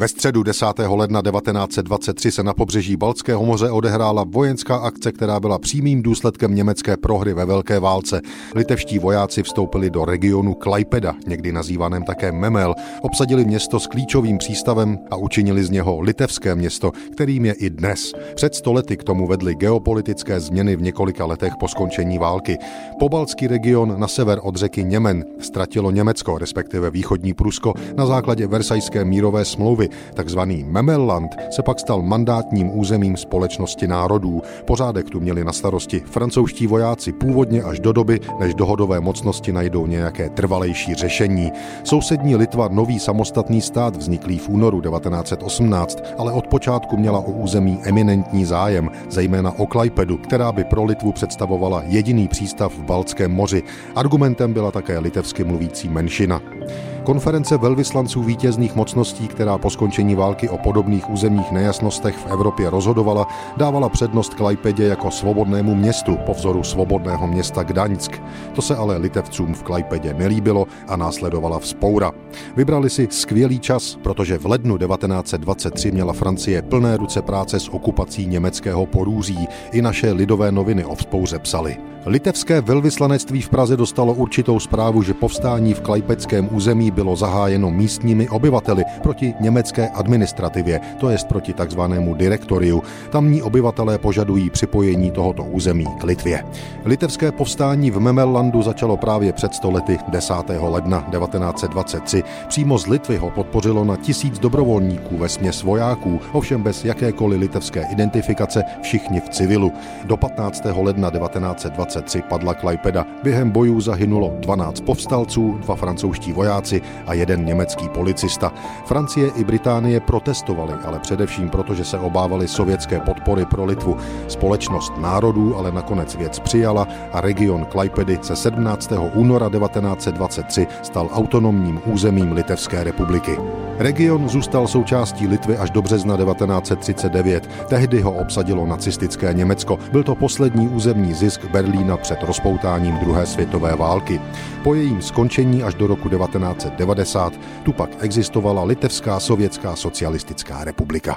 Ve středu 10. ledna 1923 se na pobřeží Balckého moře odehrála vojenská akce, která byla přímým důsledkem německé prohry ve Velké válce. Litevští vojáci vstoupili do regionu Klaipeda, někdy nazývaném také Memel, obsadili město s klíčovým přístavem a učinili z něho litevské město, kterým je i dnes. Před stolety k tomu vedly geopolitické změny v několika letech po skončení války. Pobalský region na sever od řeky Němen ztratilo Německo, respektive východní Prusko, na základě Versajské mírové smlouvy Takzvaný Memelland se pak stal mandátním územím společnosti národů. Pořádek tu měli na starosti francouzští vojáci původně až do doby, než dohodové mocnosti najdou nějaké trvalejší řešení. Sousední Litva nový samostatný stát vzniklý v únoru 1918, ale od počátku měla o území eminentní zájem, zejména o Klajpedu, která by pro Litvu představovala jediný přístav v Baltském moři. Argumentem byla také litevsky mluvící menšina. Konference velvyslanců vítězných mocností, která po skončení války o podobných územních nejasnostech v Evropě rozhodovala, dávala přednost Klajpedě jako svobodnému městu po vzoru svobodného města Gdaňsk. To se ale litevcům v Klajpedě nelíbilo a následovala vzpoura. Vybrali si skvělý čas, protože v lednu 1923 měla Francie plné ruce práce s okupací německého porůří. I naše lidové noviny o vzpouře psali. Litevské velvyslanectví v Praze dostalo určitou zprávu, že povstání v klajpeckém území bylo zahájeno místními obyvateli proti německé administrativě, to jest proti takzvanému direktoriu. Tamní obyvatelé požadují připojení tohoto území k Litvě. Litevské povstání v Memellandu začalo právě před stolety 10. ledna 1923. Přímo z Litvy ho podpořilo na tisíc dobrovolníků ve směs vojáků, ovšem bez jakékoliv litevské identifikace, všichni v civilu. Do 15. ledna 1923 padla Klajpeda. Během bojů zahynulo 12 povstalců, dva francouzští vojáci a jeden německý policista. Francie i Británie protestovaly, ale především proto, že se obávali sovětské podpory pro Litvu. Společnost národů ale nakonec věc přijala a region Klajpedy se 17. února 1923 stal autonomním územím Litevské republiky. Region zůstal součástí Litvy až do března 1939. Tehdy ho obsadilo nacistické Německo. Byl to poslední územní zisk Berlína před rozpoutáním druhé světové války. Po jejím skončení až do roku 1990 tu pak existovala Litevská sovětská socialistická republika.